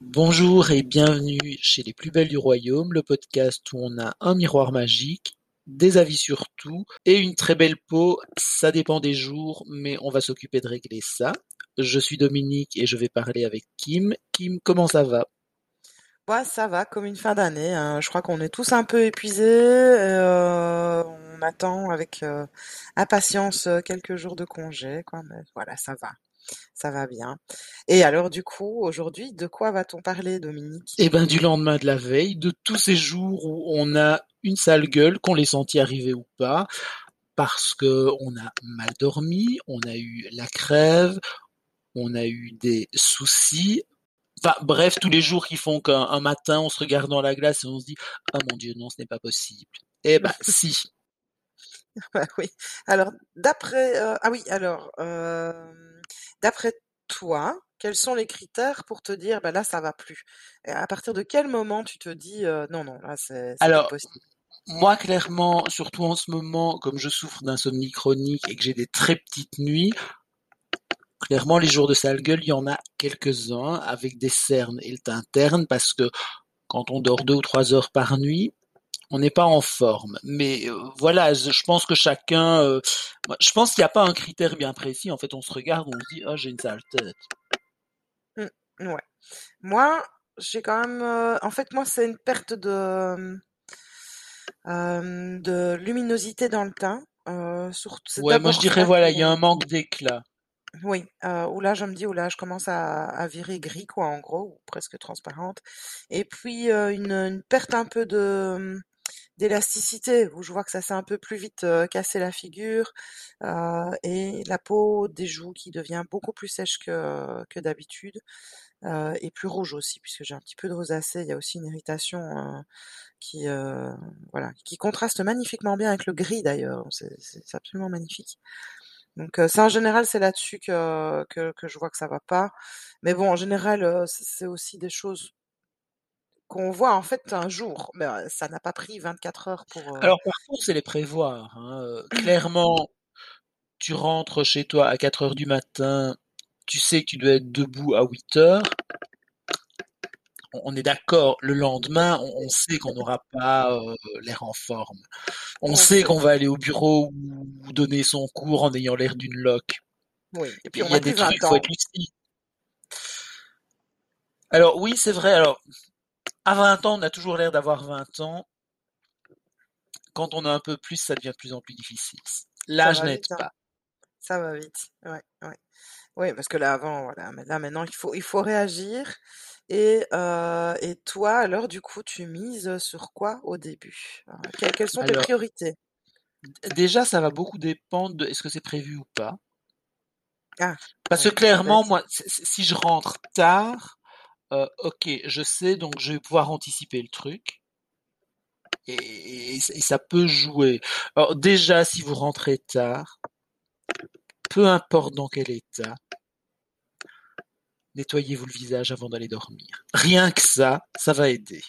Bonjour et bienvenue chez Les Plus Belles du Royaume, le podcast où on a un miroir magique, des avis sur tout et une très belle peau. Ça dépend des jours, mais on va s'occuper de régler ça. Je suis Dominique et je vais parler avec Kim. Kim, comment ça va? Ouais, ça va, comme une fin d'année. hein. Je crois qu'on est tous un peu épuisés. euh, on attend avec euh, impatience euh, quelques jours de congé, quoi. Mais voilà, ça va. Ça va bien. Et alors, du coup, aujourd'hui, de quoi va-t-on parler, Dominique? Eh ben, du lendemain de la veille, de tous ces jours où on a une sale gueule, qu'on les sentit arriver ou pas, parce que on a mal dormi, on a eu la crève, on a eu des soucis. Bref, tous les jours qui font qu'un un matin, on se regarde dans la glace et on se dit, ah mon Dieu, non, ce n'est pas possible. Eh ben, si. Bah oui. Alors, d'après, euh, ah oui, alors, euh, d'après toi, quels sont les critères pour te dire, bah là, ça va plus? Et à partir de quel moment tu te dis, euh, non, non, là, c'est, Alors, possible? moi, clairement, surtout en ce moment, comme je souffre d'insomnie chronique et que j'ai des très petites nuits, clairement, les jours de sale gueule, il y en a quelques-uns avec des cernes et le teint terne parce que quand on dort deux ou trois heures par nuit, on n'est pas en forme. Mais euh, voilà, je pense que chacun, euh, je pense qu'il n'y a pas un critère bien précis. En fait, on se regarde, on se dit, oh, j'ai une sale tête. Mm, ouais. Moi, j'ai quand même, euh, en fait, moi, c'est une perte de, de luminosité dans le teint. Euh, Ouais, moi je dirais, voilà, il y a un manque d'éclat. Oui, euh, où là, je me dis, où là, je commence à, virer gris, quoi, en gros, ou presque transparente. Et puis, une, perte un peu de, d'élasticité, où je vois que ça s'est un peu plus vite cassé la figure, et la peau des joues qui devient beaucoup plus sèche que, que d'habitude, et plus rouge aussi, puisque j'ai un petit peu de rosacée. Il y a aussi une irritation qui, voilà, qui contraste magnifiquement bien avec le gris d'ailleurs. C'est absolument magnifique. Donc ça, en général, c'est là-dessus que, que, je vois que ça va pas. Mais bon, en général, c'est c'est aussi des choses qu'on voit en fait un jour. Mais ça n'a pas pris 24 heures pour... Alors, par contre, c'est les prévoir. hein. Clairement, tu rentres chez toi à 4 heures du matin, tu sais que tu dois être debout à 8 heures. On est d'accord, le lendemain, on, sait qu'on n'aura pas euh, l'air en forme. On sait qu'on va aller au bureau ou donner son cours en ayant l'air d'une loque. Oui. Et puis Il on y a des trucs, 20 faut être lucide. Alors oui, c'est vrai. Alors, à 20 ans, on a toujours l'air d'avoir 20 ans. Quand on a un peu plus, ça devient de plus en plus difficile. L'âge n'aide hein. pas. Ça va vite. Ouais, ouais. Oui, parce que là avant, voilà, là maintenant il faut il faut réagir. Et euh, et toi alors du coup tu mises sur quoi au début? Que- quelles sont tes Alors, priorités? déjà, ça va beaucoup dépendre de est-ce que c'est prévu ou pas. Ah, Parce que clairement, moi, c- c- si je rentre tard, euh, ok, je sais, donc je vais pouvoir anticiper le truc. Et, et- et ça peut jouer. Alors déjà, si vous rentrez tard, peu importe dans quel état, nettoyez-vous le visage avant d'aller dormir. Rien que ça, ça va aider.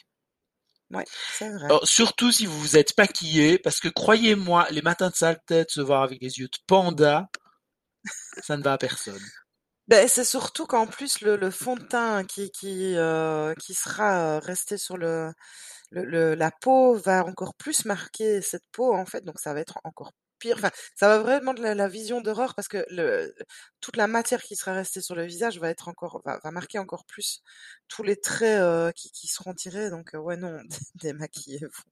Ouais, c'est vrai. Alors, surtout si vous vous êtes maquillé, parce que croyez-moi, les matins de sale tête, se voir avec les yeux de panda, ça ne va à personne. Ben, c'est surtout qu'en plus le, le fond de teint qui qui euh, qui sera euh, resté sur le, le, le- la peau va encore plus marquer cette peau en fait, donc ça va être encore pire. Enfin, ça va vraiment de la, la vision d'horreur parce que le toute la matière qui sera restée sur le visage va être encore va, va marquer encore plus tous les traits euh, qui, qui seront tirés. Donc euh, ouais non, démaquillez-vous.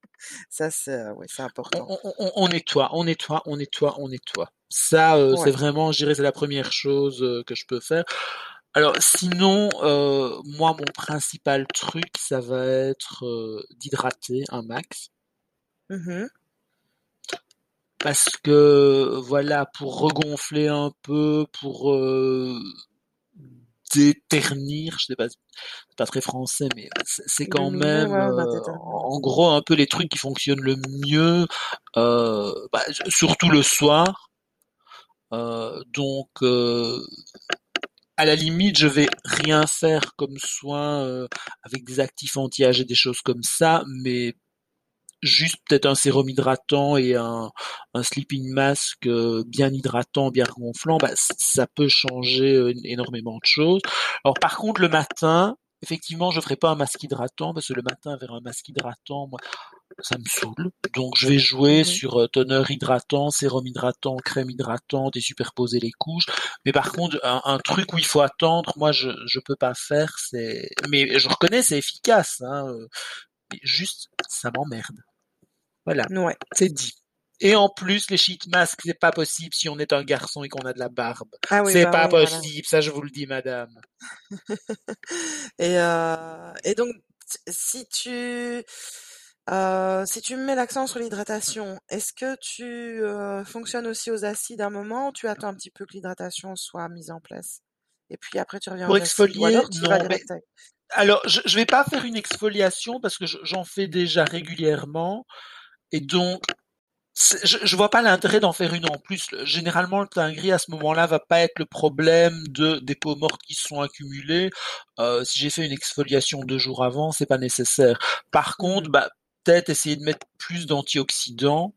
Ça c'est euh, ouais c'est important. on- on- on nettoie, on nettoie, on nettoie, on nettoie. Ça, c'est vraiment, je dirais, c'est la première chose que je peux faire. Alors, sinon, moi, mon principal truc, ça va être d'hydrater un max. Mhm. Parce que, voilà, pour regonfler un peu, pour euh, déternir, je sais pas, c'est pas très français, mais c'est quand même, ouais, euh, en gros, un peu les trucs qui fonctionnent le mieux, euh, bah, surtout le soir. Euh, donc, euh, à la limite, je vais rien faire comme soin euh, avec des actifs anti-âge et des choses comme ça, mais juste peut-être un sérum hydratant et un, un sleeping mask euh, bien hydratant, bien gonflant, bah, ça peut changer euh, énormément de choses. Alors par contre, le matin, effectivement, je ferai pas un masque hydratant parce que le matin, vers un masque hydratant, moi, ça me saoule. Donc je vais jouer mmh sur euh, teneur hydratant, sérum hydratant, crème hydratante et superposer les couches. Mais par contre, un, truc où il faut attendre, moi je je peux pas faire. C'est mais je reconnais c'est efficace. Hein, mais juste ça m'emmerde. Voilà, ouais. c'est dit. Et en plus, les sheet masks, c'est pas possible si on est un garçon et qu'on a de la barbe. Ah c'est bah pas possible, ça je vous le dis, madame. et, euh, et donc, si tu euh, si tu mets l'accent sur l'hydratation, est-ce que tu euh, fonctionnes aussi aux acides à un moment ou tu attends un petit peu que l'hydratation soit mise en place? Et puis après tu reviens Pour exfolier, alors, je, je vais pas faire une exfoliation parce que j'en fais déjà régulièrement et donc je, je vois pas l'intérêt d'en faire une en plus. Généralement, le teint gris à ce moment-là va pas être le problème de des peaux mortes qui se sont accumulées. Euh, si j'ai fait une exfoliation deux jours avant, c'est pas nécessaire. Par contre, bah peut-être essayer de mettre plus d'antioxydants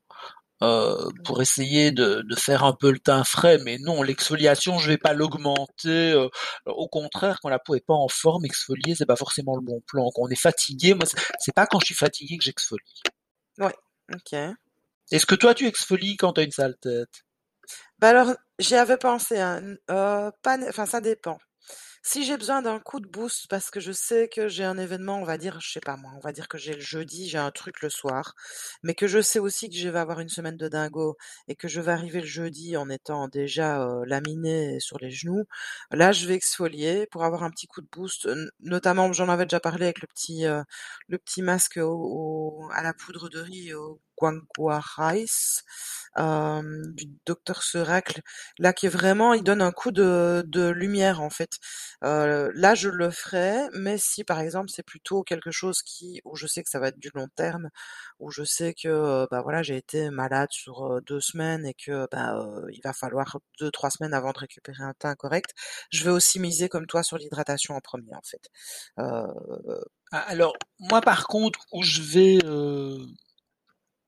euh, pour essayer de, de, faire un peu le teint frais, mais non, l'exfoliation, je vais pas l'augmenter. Euh, au contraire, quand la peau est pas en forme, exfolier, c'est pas forcément le bon plan. Quand on est fatigué, moi, c'est pas quand je suis fatigué que j'exfolie. Ouais, ok. Est-ce que toi, tu exfolies quand tu as une sale tête? Bah alors, j'y avais pensé. Hein. Euh, pas, enfin, ça dépend. Si j'ai besoin d'un coup de boost parce que je sais que j'ai un événement, on va dire, je sais pas moi, on va dire que j'ai le jeudi, j'ai un truc le soir, mais que je sais aussi que je vais avoir une semaine de dingo et que je vais arriver le jeudi en étant déjà laminé sur les genoux, là je vais exfolier pour avoir un petit coup de boost. Notamment, j'en avais déjà parlé avec le petit le petit masque à la poudre de riz au Guangua Rice du docteur Seracle, là qui est vraiment, il donne un coup de, de lumière en fait. Euh, là, je le ferai, mais si par exemple c'est plutôt quelque chose qui, où je sais que ça va être du long terme, où je sais que bah voilà j'ai été malade sur deux semaines et que bah il va falloir deux trois semaines avant de récupérer un teint correct, je vais aussi miser comme toi sur l'hydratation en premier en fait. Euh... Alors moi par contre où je vais euh,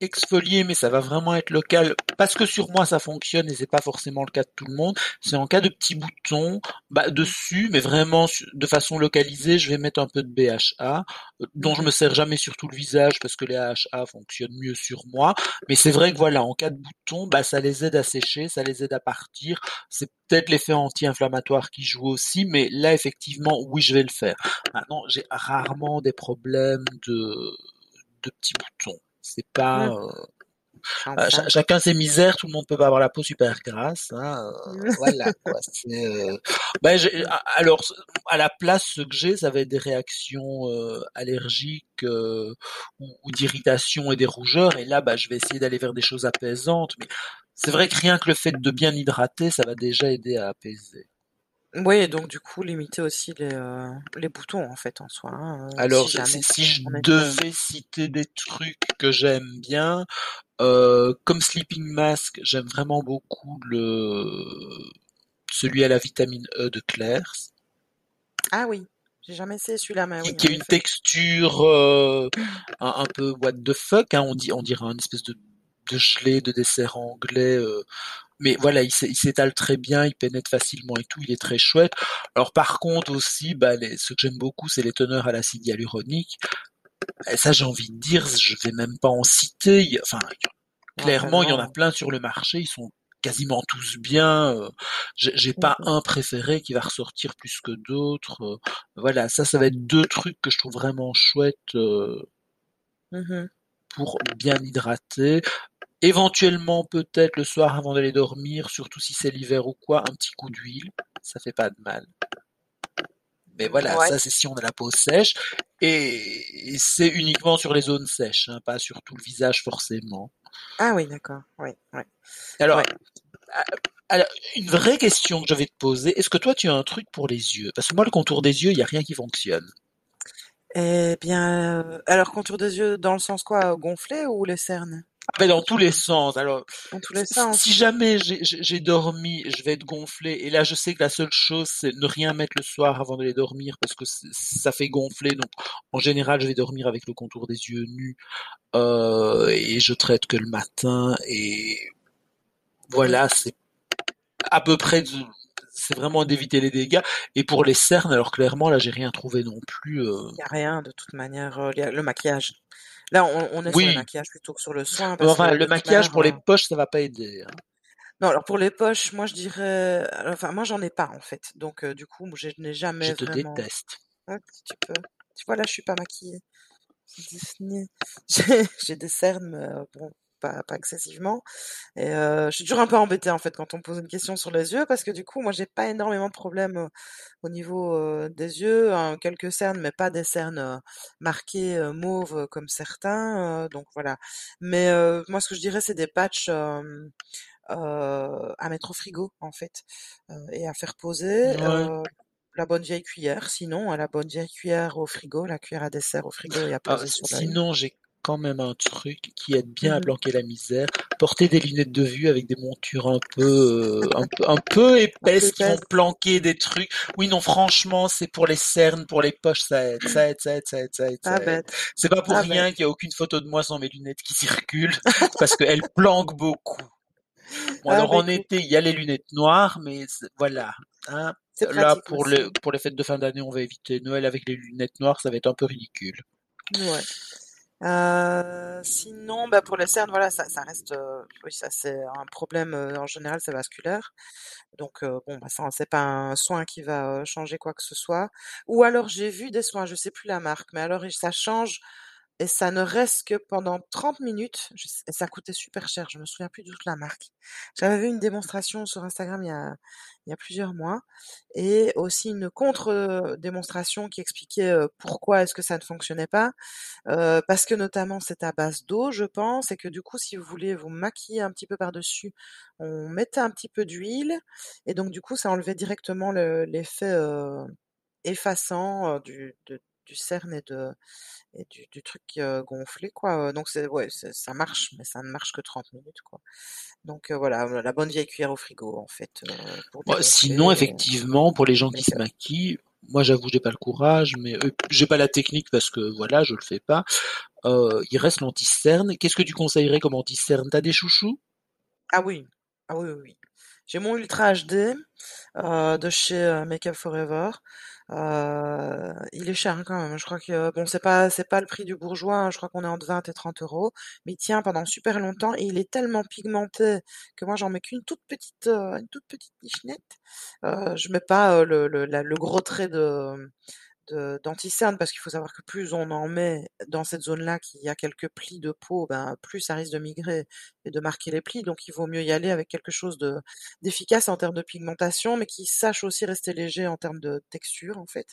exfolier, mais ça va vraiment être local, parce que sur moi ça fonctionne et c'est pas forcément le cas de tout le monde. C'est en cas de petits boutons, bah, dessus, mais vraiment de façon localisée, je vais mettre un peu de BHA, euh, dont je me sers jamais sur tout le visage parce que les AHA fonctionnent mieux sur moi. Mais c'est vrai que voilà, en cas de boutons, bah, ça les aide à sécher, ça les aide à partir. C'est peut-être l'effet anti-inflammatoire qui joue aussi, mais là effectivement, oui, je vais le faire. Maintenant, j'ai rarement des problèmes de de petits boutons. C'est pas euh, euh, chacun ses misères, tout le monde peut pas avoir la peau super grasse. Hein, euh, voilà. Quoi, ben, alors à la place, ce que j'ai, ça va être des réactions allergiques ou, d'irritation et des rougeurs. Et là, bah, je vais essayer d'aller vers des choses apaisantes. Mais c'est vrai que rien que le fait de bien hydrater, ça va déjà aider à apaiser. Oui, et donc du coup, limiter aussi les, euh, les boutons en fait en soi. Hein, euh, Alors, si, je devais citer des trucs que j'aime bien, euh, comme Sleeping Mask, j'aime vraiment beaucoup le celui à la vitamine E de Claire's. Ah oui, j'ai jamais essayé celui-là, mais oui. Qui, a une texture euh, un, un, peu what the fuck, hein, on, dit, on dirait une espèce de, de gelée de dessert anglais. Euh, mais voilà, il s'étale très bien, il pénètre facilement et tout, il est très chouette. Alors par contre aussi, bah, les, ce que j'aime beaucoup, c'est les teneurs à l'acide hyaluronique. Et ça, j'ai envie de dire, je vais même pas en citer. Enfin, clairement, il y en a plein sur le marché, ils sont quasiment tous bien. Euh, j'ai pas un préféré qui va ressortir plus que d'autres. Euh, voilà, ça, ça va être deux trucs que je trouve vraiment chouettes euh, mmh pour bien hydrater. Éventuellement, peut-être le soir avant d'aller dormir, surtout si c'est l'hiver ou quoi, un petit coup d'huile, ça fait pas de mal. Mais voilà, ça c'est si on a la peau sèche. Et c'est uniquement sur les zones sèches, hein, pas sur tout le visage forcément. Ah oui, d'accord. Oui, oui. Alors, alors, une vraie question que je vais te poser, est-ce que toi tu as un truc pour les yeux? Parce que moi, le contour des yeux, il n'y a rien qui fonctionne. Eh bien, euh, alors contour des yeux dans le sens quoi Gonflé ou les cernes Ah ben, dans tous les sens. Alors, Dans tous les si sens. si jamais j'ai dormi, je vais être gonflé. Et là, je sais que la seule chose, c'est ne rien mettre le soir avant d'aller dormir parce que ça fait gonfler. Donc, en général, je vais dormir avec le contour des yeux nus euh, et je traite que le matin. Et voilà, c'est à peu près, de- c'est vraiment d'éviter les dégâts. Et pour les cernes, alors clairement, là, j'ai rien trouvé non plus. euh. Il n'y a rien de toute manière. euh, le maquillage. Là, on, on est sur le maquillage plutôt que sur le soin parce enfin, que le maquillage manière. pour les poches, ça va pas aider. hein. Non, alors pour les poches, moi je dirais. Enfin, moi j'en ai pas en fait. Donc euh, du coup, je n'ai Je jamais te vraiment. déteste. Tu peux. Tu vois, là, je suis pas maquillée. Disney. J'ai des cernes, mais euh, bon, pas, pas excessivement. Et euh, je suis toujours un peu embêtée en fait quand on me pose une question sur les yeux parce que du coup, moi, j'ai pas énormément de problèmes euh, au niveau euh, des yeux, hein, quelques cernes, mais pas des cernes euh, marquées mauves comme certains. donc voilà. Mais moi, ce que je dirais, c'est des patchs. à mettre au frigo en fait et à faire poser. Ouais. la bonne vieille cuillère, sinon, à la bonne vieille cuillère au frigo, la cuillère à dessert au frigo et à Ah, poser sur sinon, j'ai quand même un truc qui aide bien à Mhm. planquer la misère. Porter des lunettes de vue avec des montures un peu, euh, un peu, un peu épaisses qui vont planquer des trucs. Oui, non, franchement, c'est pour les cernes, pour les poches, ça aide, ça aide, ça aide, ça aide, ça aide, ça aide. C'est pas pour rien qu'il y a aucune photo de moi sans mes lunettes qui circulent, parce qu'elles planquent beaucoup. Bon, Ah alors en été, il y a les lunettes noires, mais voilà. Hein. Là, pour aussi. le, pour les fêtes de fin d'année, on va éviter Noël avec les lunettes noires, ça va être un peu ridicule. Ouais. Euh, sinon, bah pour les cernes, voilà, ça, ça reste, euh, oui, ça c'est un problème euh, en général, c'est vasculaire. Donc euh, bon, bah ça, c'est pas un soin qui va euh, changer quoi que ce soit. Ou alors j'ai vu des soins, je sais plus la marque, mais alors ça change et ça ne reste que pendant 30 minutes. Ça coûtait super cher, je me souviens plus du tout de la marque. J'avais vu une démonstration sur Instagram il y a, il y a plusieurs mois et aussi une contre-démonstration qui expliquait pourquoi est-ce que ça ne fonctionnait pas. Euh, parce que notamment c'est à base d'eau, je pense, et que du coup, si vous voulez vous maquiller un petit peu par-dessus, on mettait un petit peu d'huile, et donc du coup, ça enlevait directement le- l'effet effaçant du, de- du cerne et, de, et du, du truc euh, gonflé, quoi. Donc c'est, ouais, ça marche, mais ça ne marche que 30 minutes, quoi. Donc euh, voilà, la bonne vieille cuillère au frigo, en fait, euh, pour sinon, effectivement, pour les gens qui se maquillent, moi j'avoue j'ai pas le courage, mais euh, j'ai pas la technique parce que voilà, je le fais pas. Euh, il reste l'anti-cerne. Qu'est-ce que tu conseillerais comme anti-cerne? T'as des chouchous? Ah oui, ah oui, oui, oui. J'ai mon Ultra HD euh, de chez Makeup Forever. Euh, il est cher quand même. Je crois que bon, c'est pas c'est pas le prix du bourgeois. hein. Je crois qu'on est entre 20 et 30 euros, mais il tient pendant super longtemps et il est tellement pigmenté que moi j'en mets qu'une toute petite euh, une toute petite nichenette. Euh, je mets pas euh, le, le, le gros trait de- d'anti-cerne parce qu'il faut savoir que plus on en met dans cette zone-là qu'il y a quelques plis de peau, ben plus ça risque de migrer et de marquer les plis. Donc il vaut mieux y aller avec quelque chose de d'efficace en termes de pigmentation, mais qui sache aussi rester léger en termes de texture en fait.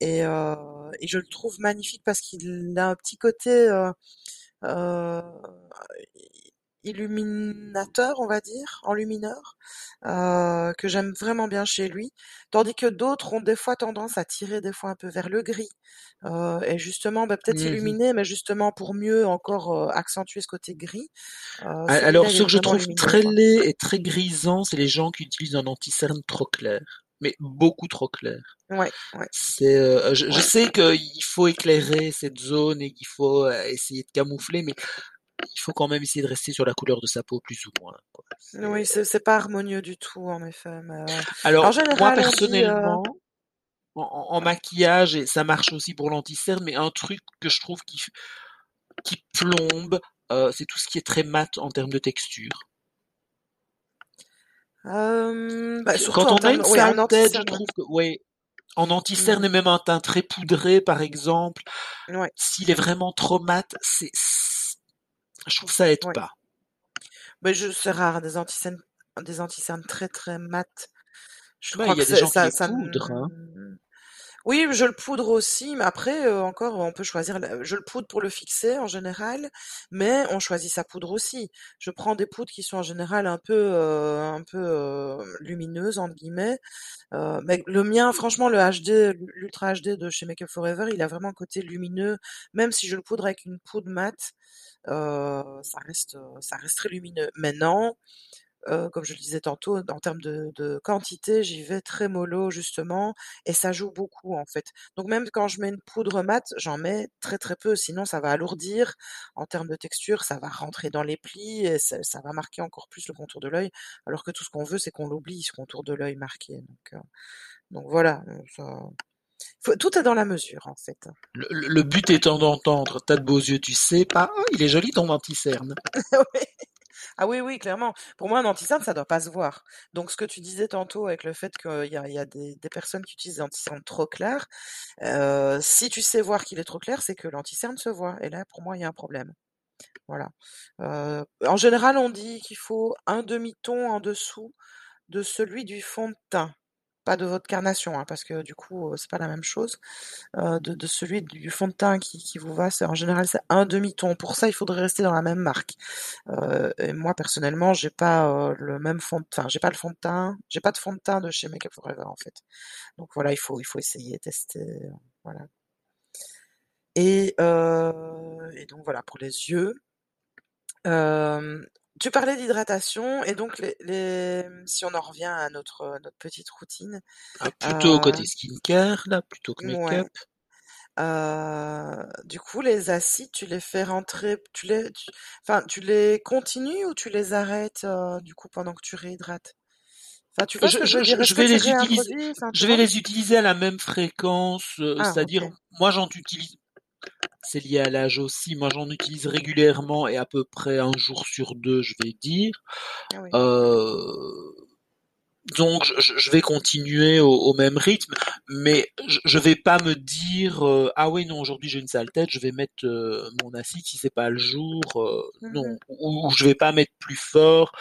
Et, euh, je le trouve magnifique parce qu'il a un petit côté euh, euh, illuminateur, on va dire, enlumineur, euh, que j'aime vraiment bien chez lui, tandis que d'autres ont des fois tendance à tirer des fois un peu vers le gris, euh, et justement, bah, peut-être Mhm. illuminer, mais justement pour mieux encore euh, accentuer ce côté gris. Euh, Alors, ce que je trouve très laid et très grisant, c'est les gens qui utilisent un anti-cerne trop clair. Mais beaucoup trop clair. Ouais, ouais, C'est, euh, je, je ouais. sais qu'il faut éclairer cette zone et qu'il faut essayer de camoufler, mais il faut quand même essayer de rester sur la couleur de sa peau plus ou moins. quoi. Oui, c'est pas harmonieux du tout, en effet. Mais, euh, en Alors, moi dit, euh, personnellement, en, en- en maquillage, et ça marche aussi pour l'anti-cerne, mais un truc que je trouve qui, qui plombe, euh, c'est tout ce qui est très mat en termes de texture. euh, bah, surtout Quand en on a une oui, cerne tête, je trouve que, ouais, en anti-cerne Mhm. et même un teint très poudré, par exemple, Ouais, s'il est vraiment trop mat, c'est- je trouve que ça aide ouais. pas. Mais je, c'est rare, des anti-cernes, des anti-cernes très très mat. Je Ouais, crois y que a des gens qui ça, les ça, poudrent, hein. Oui, je le poudre aussi, mais après, heu, encore, on peut choisir je le poudre pour le fixer en général, mais on choisit sa poudre aussi. Je prends des poudres qui sont en général un peu, heu, un peu, heu, «lumineuses» entre guillemets, mais le mien, franchement, le HD, l'Ultra HD de chez Make Up For Ever, il a vraiment un côté lumineux, même si je le poudre avec une poudre mat, heu, ça reste, ça reste très lumineux. Maintenant Heu, comme je le disais tantôt, en termes de de quantité, j'y vais très mollo justement et ça joue beaucoup en fait. Donc même quand je mets une poudre mat, j'en mets très, très peu, sinon ça va alourdir. En termes de texture, ça va rentrer dans les plis et ça ça va marquer encore plus le contour de l'œil, alors que tout ce qu'on veut, c'est qu'on l'oublie ce contour de l'œil marqué donc heu, donc voilà, heu, ça faut tout est dans la mesure en fait. Le, le- le but étant d'entendre t'as de beaux yeux, tu sais pas. Oh, il est joli ton anti-cerne. Oui. Ah oui, oui, clairement. Pour moi, un anti-cerne, ça doit pas se voir. Donc, ce que tu disais tantôt avec le fait qu'il y a, des personnes qui utilisent des anti-cernes trop clairs, euh, si tu sais voir qu'il est trop clair, c'est que l'anti-cerne se voit. Et là, pour moi, il y a un problème. Voilà. Euh, en général, on dit qu'il faut un demi-ton en dessous de celui du fond de teint. Pas de votre carnation, hein, parce que du coup, euh, c'est pas la même chose. Euh, de, celui du fond de teint qui, qui vous va, en général c'est un demi-ton. Pour ça, il faudrait rester dans la même marque. Euh, et moi personnellement, j'ai pas le même fond de teint, j'ai pas le fond de teint, j'ai pas de fond de teint de chez Make Up Forever en fait. Donc voilà, il faut il faut essayer, tester, voilà. Et, et donc voilà pour les yeux. Tu parlais d'hydratation et donc les, les, si on en revient à notre notre petite routine, Ah, plutôt euh, côté skincare, là, plutôt que ouais. make-up. Euh, du coup, les acides, tu les fais rentrer, tu les, tu- enfin, tu les continues ou tu les arrêtes euh, du coup pendant que tu réhydrates? Enfin, tu vois ce Je, vais les utiliser, réintroduis? Enfin, tu je vais vois? les utiliser à la même fréquence, euh, Ah, c'est-à-dire, moi j'en utilise, c'est lié à l'âge aussi, moi j'en utilise régulièrement et à peu près un jour sur deux, je vais dire. Ah oui. Euh, donc je, je vais continuer au, au même rythme, mais je, je vais pas me dire euh, ah oui non aujourd'hui j'ai une sale tête, je vais mettre euh, mon acide si c'est pas le jour, euh, non, ou, ou je vais pas mettre plus fort.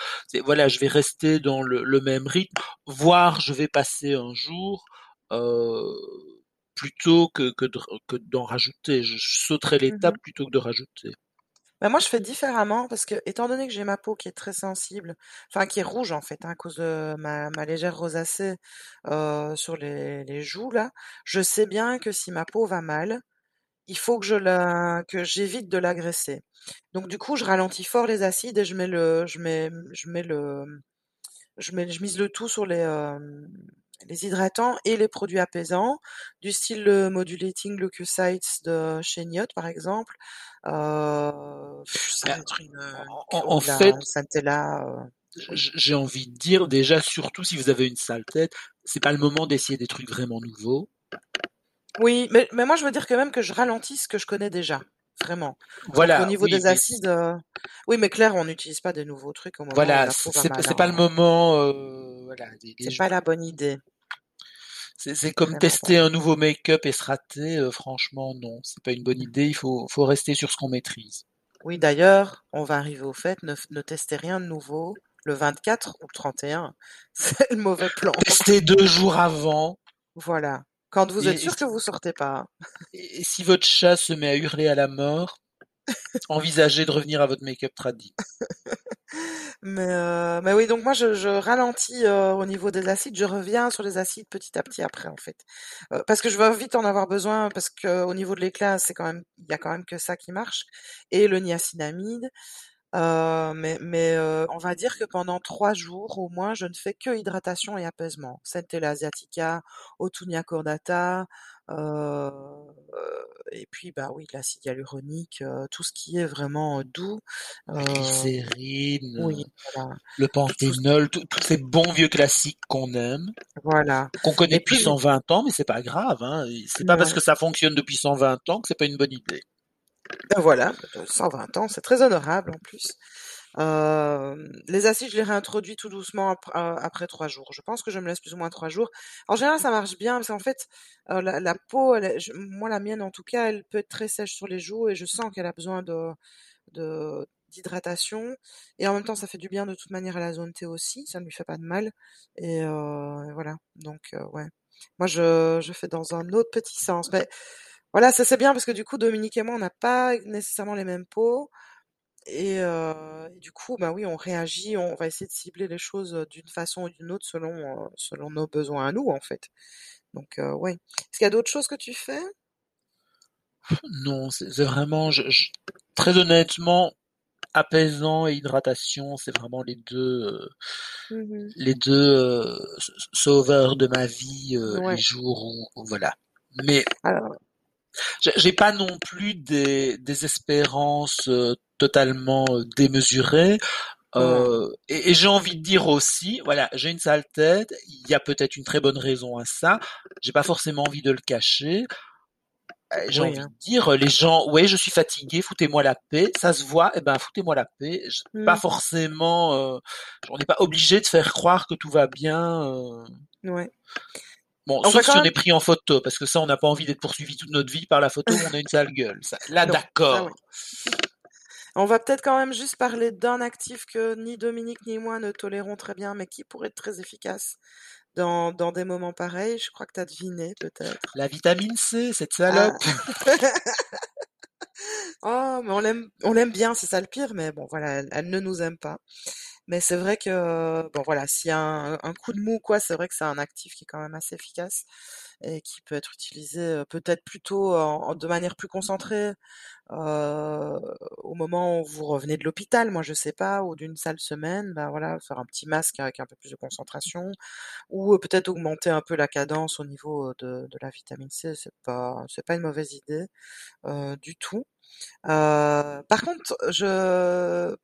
Voilà, je vais rester dans le, le même rythme, voire je vais passer un jour euh, plutôt que que, de- que d'en rajouter. Je, je sauterai l'étape plutôt que de rajouter. Bah, moi, je fais différemment parce que, étant donné que j'ai ma peau qui est très sensible, enfin qui est rouge en fait, hein, à cause de ma, ma légère rosacée euh, sur les, les joues là, je sais bien que si ma peau va mal, il faut que je la, que j'évite de l'agresser. Donc du coup, je ralentis fort les acides et je mets le, je mets, je mets le, je mets, je mise le tout sur les, euh, les hydratants et les produits apaisants, du style le Modulating Leukocytes de chez Niot par exemple. Euh, ça être une, en, en oui, la fait, euh, j'ai envie de dire déjà, surtout si vous avez une sale tête, c'est pas le moment d'essayer des trucs vraiment nouveaux. Oui, mais, mais moi je veux dire quand même que je ralentis ce que je connais déjà, vraiment. Donc au Voilà, niveau oui, des mais acides, euh, oui, mais clair, on n'utilise pas des nouveaux trucs au moment voilà, c'est pas le hein. moment. euh, voilà, C'est pas la bonne idée, c'est comme tester un nouveau make-up et se rater. euh, franchement, non, c'est pas une bonne idée. Il faut faut rester sur ce qu'on maîtrise. Oui, d'ailleurs, on va arriver au fait, ne, ne testez rien de nouveau le 24 ou le 31. C'est le mauvais plan. Testez deux jours avant. Voilà. Quand vous êtes Et, et sûr que vous sortez pas. et si votre chat se met à hurler à la mort, envisagez de revenir à votre make-up tradit. Mais, euh, mais oui, donc moi je, ralentis euh, au niveau des acides, je reviens sur les acides petit à petit après en fait. Euh, parce que je vais vite en avoir besoin, parce que au niveau de l'éclat, c'est quand même, il y a quand même que ça qui marche. Et le niacinamide. Euh, mais mais euh, on va dire que pendant trois jours au moins, je ne fais que hydratation et apaisement. Centella asiatica, Autunia cordata, euh, et puis bah oui, l'acide hyaluronique, euh, tout ce qui est vraiment euh, doux. La Euh, oui, glycérine, voilà, le panthénol, tous ces bons vieux classiques qu'on aime. voilà. qu'on connaît depuis puis 120 ans, mais c'est pas grave. Hein. C'est pas parce que ça fonctionne depuis 120 ans que c'est pas une bonne idée. Ben voilà, 120 ans, c'est très honorable en plus. Euh, les acides, je les réintroduis tout doucement euh, après trois jours. Je pense que je me laisse plus ou moins trois jours. En général, ça marche bien parce qu'en fait, euh, la, peau, moi la mienne en tout cas, elle peut être très sèche sur les joues et je sens qu'elle a besoin d'hydratation et en même temps, ça fait du bien de toute manière à la zone T aussi, ça ne lui fait pas de mal et euh, voilà. Donc euh, ouais. Moi, je, je fais dans un autre petit sens. Mais voilà, ça c'est bien parce que du coup, Dominique et moi, on n'a pas nécessairement les mêmes peaux. Et, euh, et du coup, bah oui, on réagit, on va essayer de cibler les choses euh, d'une façon ou d'une autre selon, euh, selon nos besoins à nous, en fait. Donc, euh, ouais. Est-ce qu'il y a d'autres choses que tu fais? Non, c'est vraiment, je- je- très honnêtement, apaisant et hydratation, c'est vraiment les deux, euh, Mhm. les deux euh, sauveurs de ma vie, euh, les jours où, où- voilà. Mais Alors, j'ai pas non plus des, des espérances euh, totalement euh, démesurées. Euh, et, et j'ai envie de dire aussi, voilà, j'ai une sale tête. Il y a peut-être une très bonne raison à ça. J'ai pas forcément envie de le cacher. J'ai Oui, envie hein. de dire, les gens, ouais, je suis fatigué, foutez-moi la paix. Ça se voit, eh ben, foutez-moi la paix. Je- Pas Mm. forcément, euh, on n'est pas obligé de faire croire que tout va bien. euh. Ouais. Bon, On sauf si on est pris en photo, parce que ça, on n'a pas envie d'être poursuivi toute notre vie par la photo on a une sale gueule. Ça, là, d'accord. oui. On va peut-être quand même juste parler d'un actif que ni Dominique ni moi ne tolérons très bien, mais qui pourrait être très efficace dans, dans des moments pareils. Je crois que tu as deviné, peut-être. La vitamine C, cette Ah. salope. Oh, mais on l'aime, on l'aime bien, c'est ça le pire, mais bon, voilà, elle, elle ne nous aime pas. Mais c'est vrai que, bon, voilà, s'il y a un, coup de mou, quoi, c'est vrai que c'est un actif qui est quand même assez efficace et qui peut être utilisé peut-être plutôt de manière plus concentrée euh, au moment où vous revenez de l'hôpital, moi je sais pas, ou d'une sale semaine, ben voilà, faire un petit masque avec un peu plus de concentration, ou peut-être augmenter un peu la cadence au niveau de, de la vitamine C, c'est pas, c'est pas une mauvaise idée euh, du tout. Euh, par contre, je,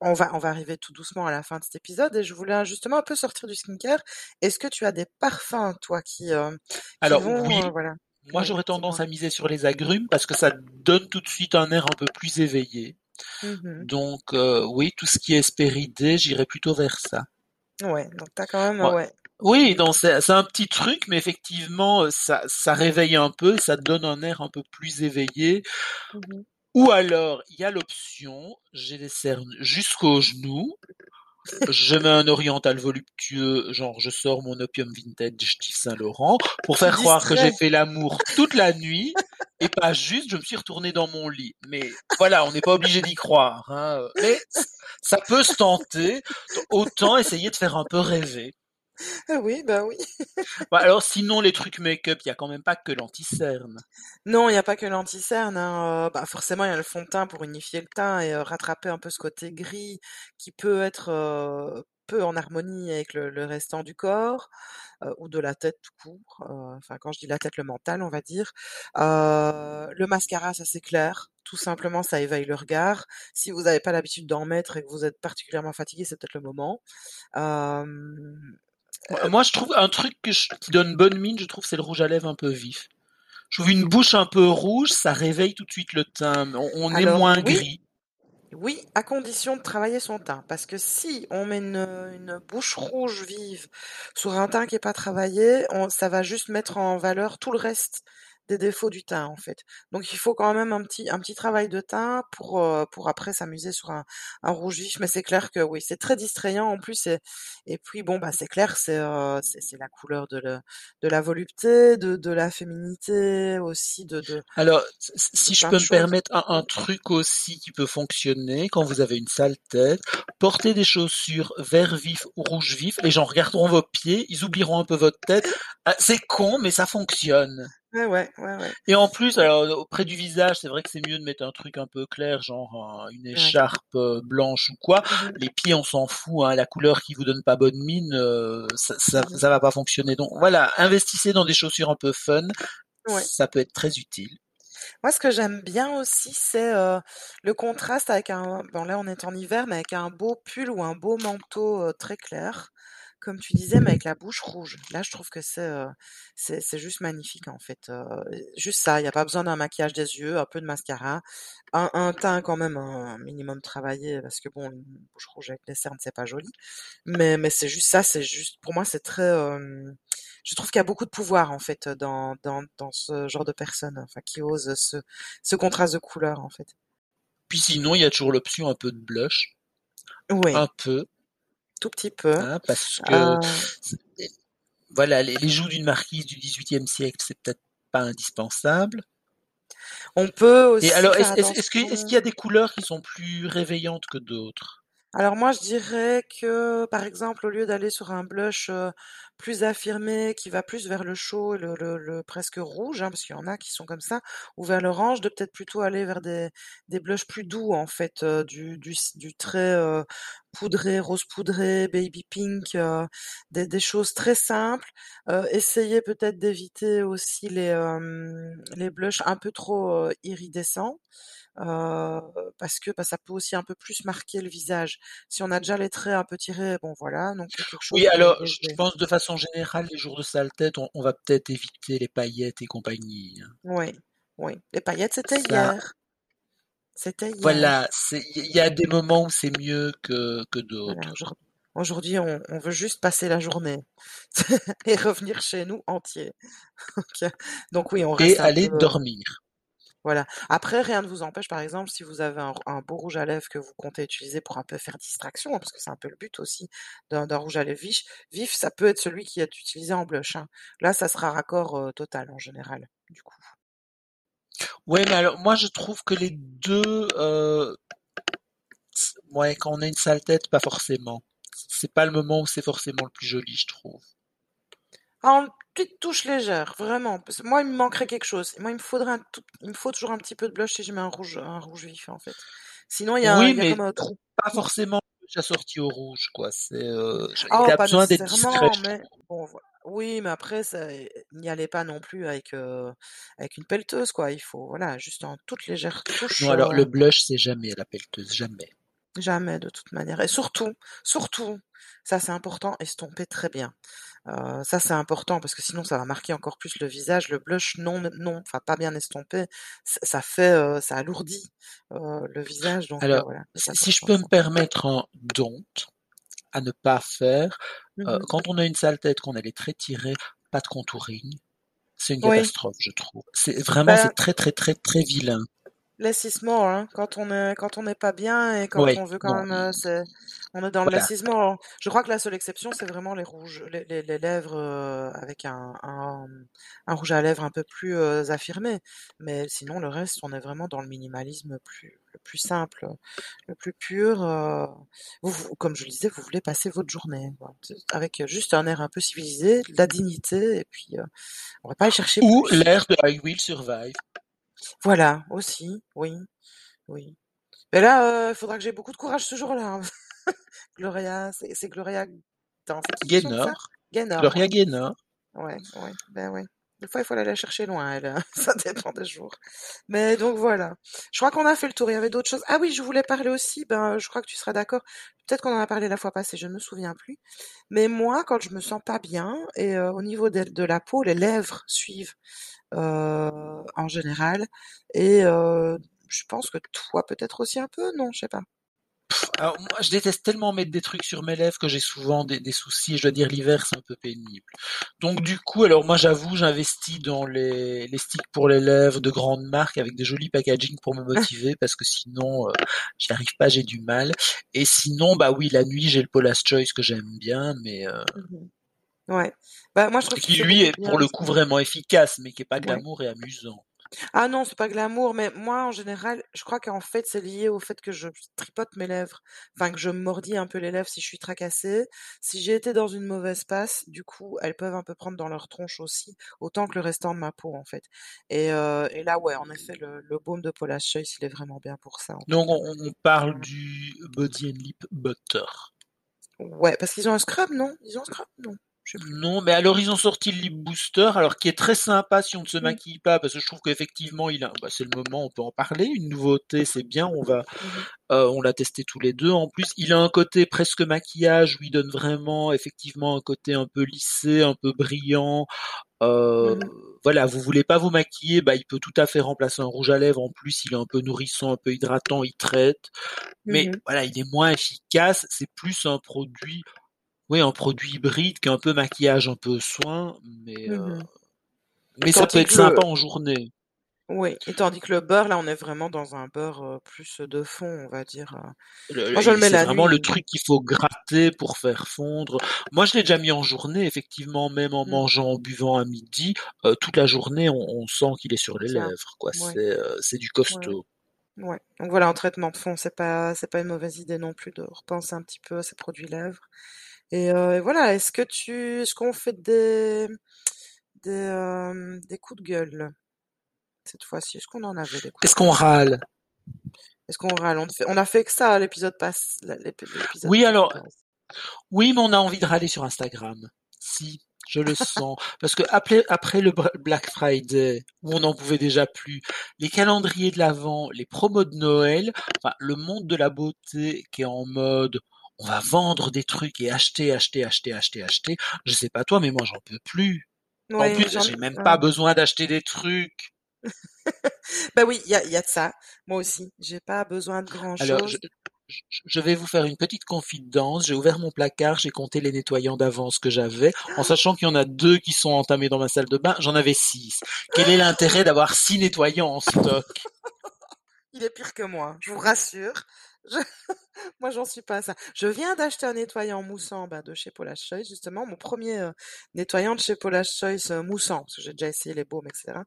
on va, on va arriver tout doucement à la fin de cet épisode et je voulais justement un peu sortir du skincare. Est-ce que tu as des parfums, toi, qui, euh, qui Alors vont, oui, euh, voilà. moi j'aurais tendance à miser sur les agrumes parce que ça donne tout de suite un air un peu plus éveillé. Mhm. Donc euh, oui, tout ce qui est espéridé, j'irais plutôt vers ça. Ouais, donc t'as quand même, Ouais. ouais. Oui, donc c'est c'est un petit truc, mais effectivement, euh, ça, ça réveille un peu, ça donne un air un peu plus éveillé. Mhm. Ou alors, il y a l'option, j'ai les cernes jusqu'aux genoux, je mets un oriental voluptueux, genre je sors mon opium vintage Yves Saint Laurent, pour faire croire que j'ai fait l'amour toute la nuit, et pas juste, je me suis retourné dans mon lit. Mais voilà, on n'est pas obligé d'y croire. Hein. Mais ça peut se tenter, autant essayer de faire un peu rêver. Ah oui, bah oui. Bah, alors sinon, les trucs make-up, il y a quand même pas que l'anti-cerne. Non, il n'y a pas que l'anti-cerne, hein. euh, bah forcément, il y a le fond de teint pour unifier le teint et euh, rattraper un peu ce côté gris qui peut être euh, peu en harmonie avec le, le restant du corps ou de la tête tout court. Enfin, quand je dis la tête, le mental, on va dire. Le mascara, ça c'est clair. Tout simplement, ça éveille le regard. Si vous n'avez pas l'habitude d'en mettre et que vous êtes particulièrement fatigué, c'est peut-être le moment. Euh, Moi, moi, je trouve un truc que je- qui donne bonne mine, je trouve, c'est le rouge à lèvres un peu vif. Je trouve une bouche un peu rouge, ça réveille tout de suite le teint. On, on est moins oui, gris. Oui, à condition de travailler son teint. Parce que si on met une, une bouche rouge vive sur un teint qui est pas travaillé, on, ça va juste mettre en valeur tout le reste des défauts du teint, en fait. Donc il faut quand même un petit, un petit travail de teint pour, euh, pour après s'amuser sur un, un rouge vif. Mais c'est clair que oui, c'est très distrayant en plus. Et, et puis bon, bah c'est clair, c'est euh, c'est la couleur de, le, de la volupté, de, de la féminité aussi, de, de, Alors, de si je peux me permettre un, un truc aussi qui peut fonctionner quand vous avez une sale tête, portez des chaussures vert vif ou rouge vif. Les gens regarderont vos pieds, ils oublieront un peu votre tête. Ah, C'est con, mais ça fonctionne. Ouais, ouais, ouais, ouais. Et en plus, alors auprès du visage, c'est vrai que c'est mieux de mettre un truc un peu clair, genre une écharpe euh, blanche ou quoi. Mhm, Les pieds, on s'en fout, hein, la couleur qui vous donne pas bonne mine, euh, ça, ça, ça va pas fonctionner. Donc voilà, investissez dans des chaussures un peu fun, Ouais. ça peut être très utile. Moi, ce que j'aime bien aussi, c'est euh, le contraste avec un. Bon, là, on est en hiver, mais avec un beau pull ou un beau manteau euh, très clair, comme tu disais, mais avec la bouche rouge. Là, je trouve que c'est euh, c'est juste magnifique en fait. Euh, juste ça, il n'y a pas besoin d'un maquillage des yeux, un peu de mascara, un, un teint quand même un minimum travaillé, parce que bon, une bouche rouge avec les cernes, c'est pas joli. Mais mais c'est juste ça, c'est juste pour moi, c'est très. euh, je trouve qu'il y a beaucoup de pouvoir en fait dans, dans, dans ce genre de personnes, enfin qui osent ce, ce contraste de couleurs en fait. Puis sinon, il y a toujours l'option un peu de blush, Oui, un peu, tout petit peu. hein, parce que Euh, voilà, les, les joues d'une marquise du XVIIIe siècle, c'est peut-être pas indispensable. On peut aussi Et alors, est-ce qu'il y a des couleurs qui sont plus réveillantes que d'autres? Alors moi, je dirais que, par exemple, au lieu d'aller sur un blush plus affirmé, qui va plus vers le chaud et le, presque rouge, hein, parce qu'il y en a qui sont comme ça, ou vers l'orange, de peut-être plutôt aller vers des, blushs plus doux, en fait, du, du, du trait poudré, rose poudré, baby pink, des, choses très simples. Essayez peut-être d'éviter aussi les, blushs un peu trop iridescents. Euh, parce que bah, ça peut aussi un peu plus marquer le visage. Si on a déjà les traits un peu tirés, bon voilà, donc quelque chose Oui, alors, je pense de façon générale, les jours de sale tête, on, on va peut-être éviter les paillettes et compagnie. hein. Oui, oui. Les paillettes, c'était Ça, hier. C'était voilà, hier. c'est, il y a des moments où c'est mieux que, que Voilà, d'autres. aujourd- aujourd'hui, on, on veut juste passer la journée et revenir chez nous entier. Donc, donc oui, on Et reste aller peu. dormir. Voilà. Après, rien ne vous empêche, par exemple, si vous avez un, un beau rouge à lèvres que vous comptez utiliser pour un peu faire distraction, hein, parce que c'est un peu le but aussi d'un rouge à lèvres vif, vif, ça peut être celui qui est utilisé en blush. hein. Là, ça sera raccord euh, total en général, du coup. Ouais, mais alors, moi, je trouve que les deux, euh, ouais, quand on a une sale tête, pas forcément. C'est pas le moment où c'est forcément le plus joli, je trouve. Ah, petite touche légère, vraiment. Parce que moi, il me manquerait quelque chose. Moi, il me faudrait un tout, il me faut toujours un petit peu de blush si je mets un rouge, un rouge vif, en fait. Sinon, il y a, Oui, il y a mais comme un trou. pas forcément assorti au rouge, quoi. C'est, euh, Ah, il oh, a besoin d'être discret, mais bon, oui, mais après, ça, n'y allez pas non plus avec, euh, avec une pelleteuse, quoi. Il faut, voilà, juste en toute légère touche, Non, alors, le euh, blush, c'est jamais la pelleteuse, jamais. jamais de toute manière. Et surtout, surtout, ça c'est important, estomper très bien. Euh, ça c'est important parce que sinon ça va marquer encore plus le visage. Le blush non, non, enfin pas bien estompé, ça fait, euh, ça alourdit euh, le visage, donc Alors, voilà, si je peux me permettre un don't à ne pas faire, euh, Mhm. quand on a une sale tête, qu'on a les traits tirés, pas de contouring, c'est une Oui, catastrophe, je trouve. C'est vraiment, ben c'est très, très, très, très vilain. Less is more, hein. Quand on est, quand on n'est pas bien et quand on veut quand même, euh, c'est, on est dans le voilà. less is more. Je crois que la seule exception, c'est vraiment les rouges, les, les, les lèvres euh, avec un, un, un rouge à lèvres un peu plus euh, affirmé. Mais sinon, le reste, on est vraiment dans le minimalisme plus, le plus simple, le plus pur. euh. Vous, vous- comme je le disais, vous voulez passer votre journée, quoi. Avec juste un air un peu civilisé, de la dignité, et puis euh, on va pas y chercher Ou l'air de I Will Survive. Voilà, aussi, oui, oui. Mais là, il faudra que j'ai beaucoup de courage ce jour-là. hein. Gloria, c'est c'est Gloria. Qui chante ça? Gaynor, Gaynor, Gloria. Gaynor. Ouais, ouais, ben ouais. Des fois, il faut aller la chercher loin, elle. hein. Ça dépend des jours. Mais donc voilà. Je crois qu'on a fait le tour. Il y avait d'autres choses. Ah oui, je voulais parler aussi. Ben, je crois que tu seras d'accord. Peut-être qu'on en a parlé la fois passée. Je ne me souviens plus. Mais moi, quand je me sens pas bien et euh, au niveau de, de la peau, les lèvres suivent en général. Et euh, je pense que toi, peut-être aussi un peu. Non, je sais pas. Alors, moi, je déteste tellement mettre des trucs sur mes lèvres que j'ai souvent des, des soucis. Je dois dire, l'hiver, c'est un peu pénible. Donc, du coup, alors moi, j'avoue, j'investis dans les, les sticks pour les lèvres de grandes marques avec des jolis packaging pour me motiver parce que sinon, euh, j'y arrive pas, j'ai du mal. Et sinon, bah oui, la nuit, j'ai le Paula's Choice que j'aime bien, mais euh, Mhm. Ouais. Bah, moi, je trouve qui lui est pour le coup vraiment efficace, mais qui est pas Ouais. glamour et amusant. Ah non, c'est pas glamour, mais moi, en général, je crois qu'en fait, c'est lié au fait que je tripote mes lèvres. Enfin, que je mordis un peu les lèvres si je suis tracassée. Si j'ai été dans une mauvaise passe, du coup, elles peuvent un peu prendre dans leur tronche aussi, autant que le restant de ma peau, en fait. Et, euh, et là, ouais, en effet, le, le baume de Paula's Choice, il est vraiment bien pour ça, Donc, on, on parle du Body and Lip Butter. Ouais, parce qu'ils ont un scrub, non? Ils ont un scrub? Non? Non, mais alors ils ont sorti le lip booster, alors qui est très sympa si on ne se Mm. maquille pas, parce que je trouve qu'effectivement, il a, bah, c'est le moment, on peut en parler. Une nouveauté, c'est bien, on va, Mhm. euh, on l'a testé tous les deux. En plus, il a un côté presque maquillage où il donne vraiment, effectivement, un côté un peu lissé, un peu brillant. Euh, Mhm. voilà, vous voulez pas vous maquiller, bah il peut tout à fait remplacer un rouge à lèvres. En plus, il est un peu nourrissant, un peu hydratant, il traite. Mais Mhm. voilà, il est moins efficace. C'est plus un produit, oui, un produit hybride qu'un peu maquillage, un peu soin. Mais euh, Mhm. mais ça peut être le, sympa en journée. Oui, et tandis que le beurre, là, on est vraiment dans un beurre euh, plus de fond, on va dire. Le- Moi, je le mets c'est la vraiment le truc qu'il faut gratter pour faire fondre. Moi, je l'ai déjà mis en journée, effectivement, même en Mm, mangeant, en buvant à midi, euh, toute la journée, on, on sent qu'il est sur les ça, lèvres, quoi. ouais, C'est du costaud. ouais. Donc voilà, en traitement de fond, c'est pas, c'est pas une mauvaise idée non plus de repenser un petit peu à ces produits lèvres. Et, euh, et voilà, est-ce que tu, est-ce qu'on fait des, des, euh, des coups de gueule cette fois-ci? Est-ce qu'on en avait des coups Est-ce qu'on râle? Est-ce qu'on râle? On fait- on a fait que ça l'épisode passe, Oui, alors, oui, mais on a envie de râler sur Instagram. Si, je le sens. Parce que après, après le Black Friday, où on n'en pouvait déjà plus, les calendriers de l'Avent, les promos de Noël, enfin, le monde de la beauté qui est en mode, on va vendre des trucs et acheter, acheter, acheter, acheter, acheter. Je sais pas toi, mais moi, j'en peux plus. En plus, j'ai même pas besoin d'acheter des trucs. Bah oui, il y a, y a de ça. Moi aussi, j'ai pas besoin de Alors, grand-chose. je je vais vous faire une petite confidence. J'ai ouvert mon placard, j'ai compté les nettoyants d'avance que j'avais, en sachant qu'il y en a deux qui sont entamés dans ma salle de bain. J'en avais six. Quel est l'intérêt d'avoir six nettoyants en stock? Il est pire que moi, je vous rassure. Je- Moi, j'en suis pas à ça. Je viens d'acheter un nettoyant moussant bah, de chez Paula's Choice, justement, mon premier euh, nettoyant de chez Paula's Choice euh, moussant, parce que j'ai déjà essayé les baumes, etc.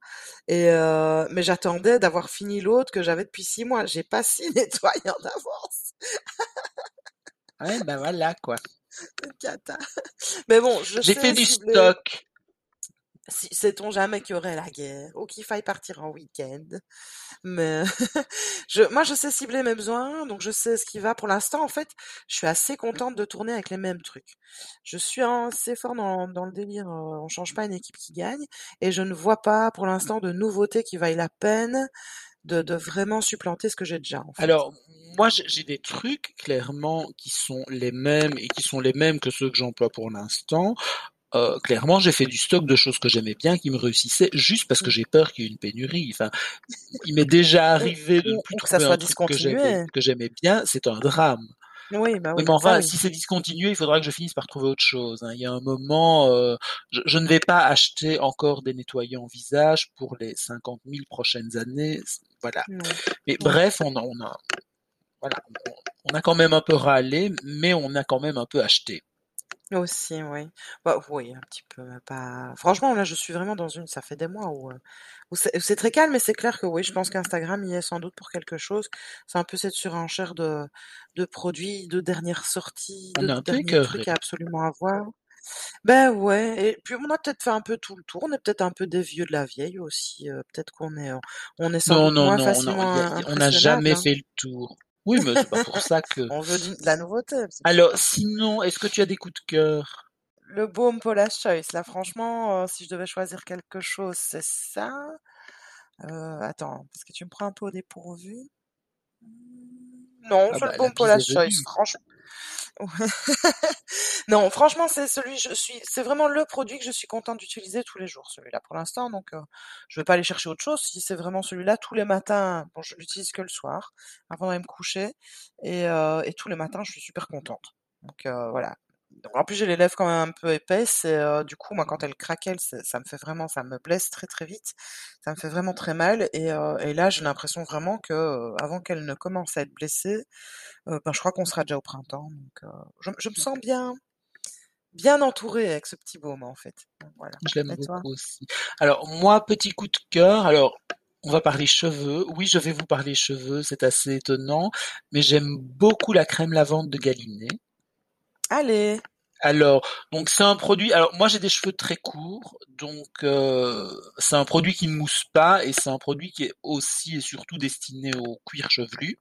Et euh, mais j'attendais d'avoir fini l'autre que j'avais depuis six mois. J'ai pas six nettoyants d'avance. Ouais, ben voilà, quoi. Cata. Mais bon, je J'ai fait du cibler. stock. Si, sait-on jamais qu'il y aurait la guerre ou qu'il faille partir en week-end. Mais je, moi, je sais cibler mes besoins, donc je sais ce qui va. Pour l'instant, en fait, je suis assez contente de tourner avec les mêmes trucs. Je suis assez fort dans, dans le délire. on change pas une équipe qui gagne, et je ne vois pas pour l'instant de nouveautés qui vaillent la peine de, de vraiment supplanter ce que j'ai déjà, en fait. Alors, moi, j'ai des trucs, clairement, qui sont les mêmes et qui sont les mêmes que ceux que j'emploie pour l'instant. Euh, clairement, j'ai fait du stock de choses que j'aimais bien, qui me réussissaient, juste parce que j'ai peur qu'il y ait une pénurie. Enfin, il m'est déjà arrivé de ne plus ça trouver soit un truc que j'aimais, discontinué. que j'aimais bien, c'est un drame. Oui, bah Oui, mais ça enfin, oui. si c'est discontinué, il faudra que je finisse par trouver autre chose. hein. Il y a un moment, euh, je, je ne vais pas acheter encore des nettoyants visage pour les 50 000 prochaines années. Voilà. Mais bref, on a, on a, voilà, on a quand même un peu râlé, mais on a quand même un peu acheté. Aussi, oui. Bah, oui, un petit peu, mais pas. Franchement, là, je suis vraiment dans une. Ça fait des mois où, euh, où c'est où c'est très calme, mais c'est clair que oui, je pense qu'Instagram y est sans doute pour quelque chose. C'est un peu cette surenchère de, de produits, de dernières sorties, On de est un derniers trucs à absolument avoir. Ben ouais. Et puis on a peut-être fait un peu tout le tour. On est peut-être un peu des vieux de la vieille aussi. euh, peut-être qu'on est, on est sans Non, doute non, moins non, on a- facilement y a- a- on n'a jamais hein. fait le tour. Oui, mais c'est pas pour ça que. On veut de la nouveauté. Alors, sinon, est-ce que tu as des coups de cœur? Le baume Paula's Choice, là, franchement, euh, si je devais choisir quelque chose, c'est ça. Euh, attends, parce que tu me prends un peu au dépourvu. Non, Ah c'est bah, le baume Paula's Choice, franchement. Non, franchement, c'est celui, je suis, c'est vraiment le produit que je suis contente d'utiliser tous les jours, celui-là pour l'instant. Donc, euh, je vais pas aller chercher autre chose. Si c'est vraiment celui-là, tous les matins, bon, je l'utilise que le soir, avant d'aller me coucher, et, euh, tous les matins, je suis super contente. Donc euh, voilà. En plus, j'ai les lèvres quand même un peu épaisses, et euh, du coup, moi, quand elles craquellent, c'est- ça me fait vraiment, ça me blesse très très vite. Ça me fait vraiment très mal. Et, euh, et là, j'ai l'impression vraiment que, euh, avant qu'elles ne commencent à être blessées, euh, ben, je crois qu'on sera déjà au printemps. Donc, euh, je, je me sens bien, bien entourée avec ce petit baume, en fait. Voilà. Je l'aime beaucoup aussi. Alors, moi, petit coup de cœur. Alors, on va parler cheveux. Oui, je vais vous parler cheveux. C'est assez étonnant. Mais j'aime beaucoup la crème lavande de Galiné. Allez! Alors, donc c'est un produit. Alors moi j'ai des cheveux très courts, donc euh, c'est un produit qui ne mousse pas et c'est un produit qui est aussi et surtout destiné au cuir chevelu.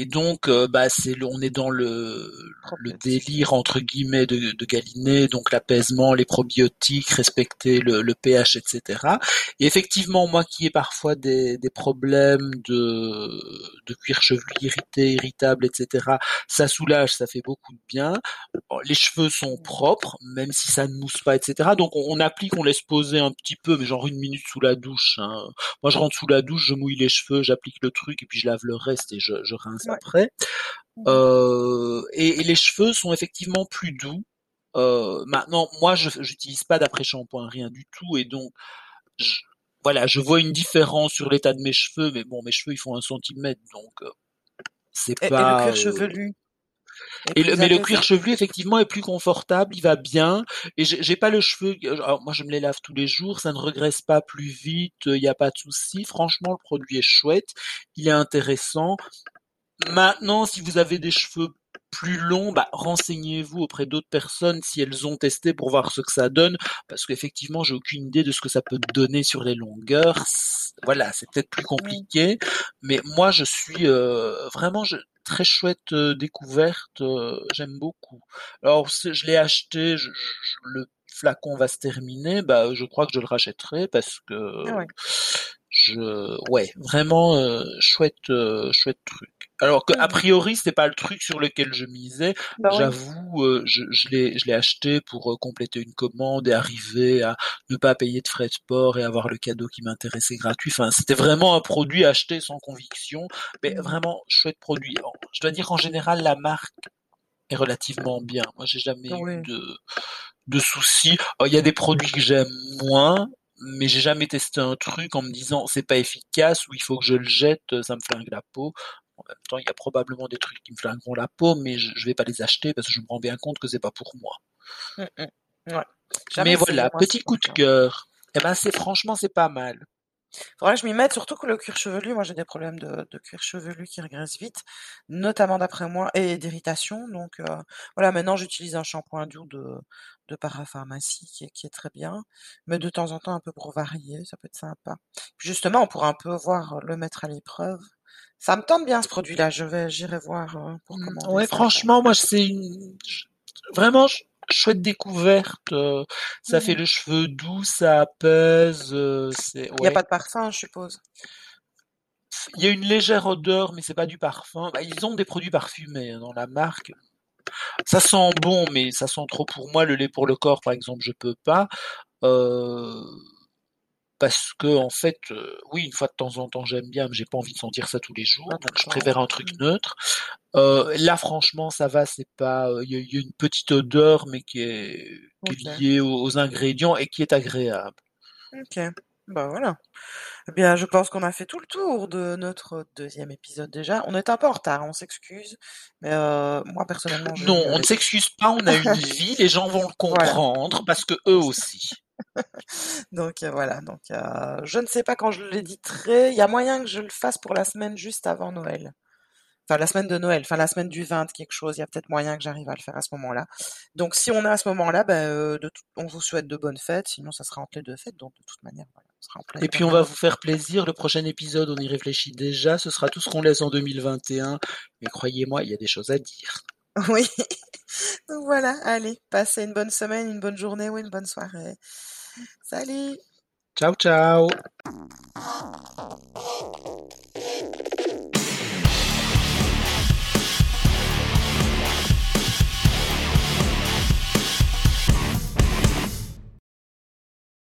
Et donc, euh, bah, c'est on est dans le, le délire entre guillemets de, de Galiné, donc l'apaisement, les probiotiques, respecter le, le pH, etc. Et effectivement, moi qui ai parfois des, des problèmes de, de cuir chevelu irrité, irritable, etc. Ça soulage, ça fait beaucoup de bien. Les cheveux sont propres, même si ça ne mousse pas, etc. Donc on, on applique, on laisse poser un petit peu, mais genre une minute sous la douche. hein. Moi je rentre sous la douche, je mouille les cheveux, j'applique le truc et puis je lave le reste et je, je rince. Après. Mhm. Euh, et, et les cheveux sont effectivement plus doux. Euh, maintenant, moi je j'utilise pas d'après-shampoing, rien du tout, et donc je- voilà, je vois une différence sur l'état de mes cheveux, mais bon, mes cheveux ils font un centimètre, donc euh, c'est Et, et le pas. cuir euh, chevelu? Et le, mais le cuir chevelu effectivement est plus confortable, il va bien, et j'ai j'ai pas le cheveu. Alors moi je me les lave tous les jours, ça ne regraisse pas plus vite, il y a pas de souci. Franchement, le produit est chouette, il est intéressant. Maintenant, si vous avez des cheveux plus longs, bah, renseignez-vous auprès d'autres personnes si elles ont testé pour voir ce que ça donne, parce qu'effectivement, j'ai aucune idée de ce que ça peut donner sur les longueurs. Voilà, c'est peut-être plus compliqué, mais moi, je suis euh, vraiment je- très chouette euh, découverte. euh, J'aime beaucoup. Alors, je l'ai acheté, je- je- le flacon va se terminer, bah, je crois que je le rachèterai parce que Ah ouais. je, ouais, vraiment euh, chouette, euh, chouette truc. Alors que a Mhm. priori, c'était pas le truc sur lequel je misais. Bah. J'avoue, euh, je, je l'ai, je l'ai acheté pour euh, compléter une commande et arriver à ne pas payer de frais de port et avoir le cadeau qui m'intéressait gratuit. Enfin, c'était vraiment un produit acheté sans conviction, mais Mhm. vraiment chouette produit. Je dois dire qu'en général, la marque est relativement bien. Moi, j'ai jamais eu de, de soucis. Oh, Il y a des produits que j'aime moins, mais j'ai jamais testé un truc en me disant c'est pas efficace ou il faut que je le jette, ça me flingue la peau. En même temps, il y a probablement des trucs qui me flingueront la peau, mais je, je vais pas les acheter parce que je me rends bien compte que c'est pas pour moi. Mm, mm. Ouais. Jamais Mais voilà, petit coup de cœur. Eh ben, c'est franchement, c'est pas mal. Faudrait que je m'y mette, surtout que le cuir chevelu, moi j'ai des problèmes de, de cuir chevelu qui régresse vite, notamment d'après moi, et d'irritation. Donc euh, voilà, maintenant j'utilise un shampoing doux de, de parapharmacie qui est, qui est très bien, mais de temps en temps un peu pour varier, ça peut être sympa. Puis justement, on pourra un peu voir le mettre à l'épreuve. Ça me tente bien ce produit-là, je vais, j'irai voir euh, pour Mm, commander Ouais, ça. franchement, moi, c'est une vraiment ch- chouette découverte. euh, Ça fait Mhm. le cheveu doux, ça apaise. euh, C'est Il n'y a pas de parfum, je suppose. Il y a une légère odeur, mais c'est pas du parfum. Bah, ils ont des produits parfumés hein, dans la marque. Ça sent bon, mais ça sent trop pour moi. Le lait pour le corps, par exemple, je peux pas. Euh, parce que en fait, euh, oui, une fois de temps en temps, j'aime bien, mais j'ai pas envie de sentir ça tous les jours. Tout Donc, je préfère un truc Mm. neutre. Euh, là, franchement, ça va. C'est pas. euh, Il y, a il y a une petite odeur, mais qui est, qui est Ok. liée aux, aux ingrédients et qui est agréable. Ok. Bah voilà. Eh bien, je pense qu'on a fait tout le tour de notre deuxième épisode déjà. On est un peu en retard, on s'excuse. Mais moi, personnellement, j'ai Non, on ne s'excuse pas. On a une vie. Les gens vont le Voilà. comprendre parce que eux aussi. Donc euh, voilà. Donc euh, je ne sais pas quand je l'éditerai. Il y a moyen que je le fasse pour la semaine juste avant Noël. Enfin, la semaine de Noël, enfin la semaine du 20 quelque chose. Il y a peut-être moyen que j'arrive à le faire à ce moment-là. Donc si on est à ce moment-là, ben, euh, de tout- on vous souhaite de bonnes fêtes. Sinon, ça sera entre les deux fêtes. Donc de toute manière, voilà, on sera en pleine Et puis on va vous faire plaisir. Le prochain épisode, on y réfléchit déjà. Ce sera tout ce qu'on laisse en 2021. Mais croyez-moi, il y a des choses à dire. Oui. Donc voilà, allez, passez une bonne semaine, une bonne journée ou une bonne soirée. Salut! Ciao, ciao.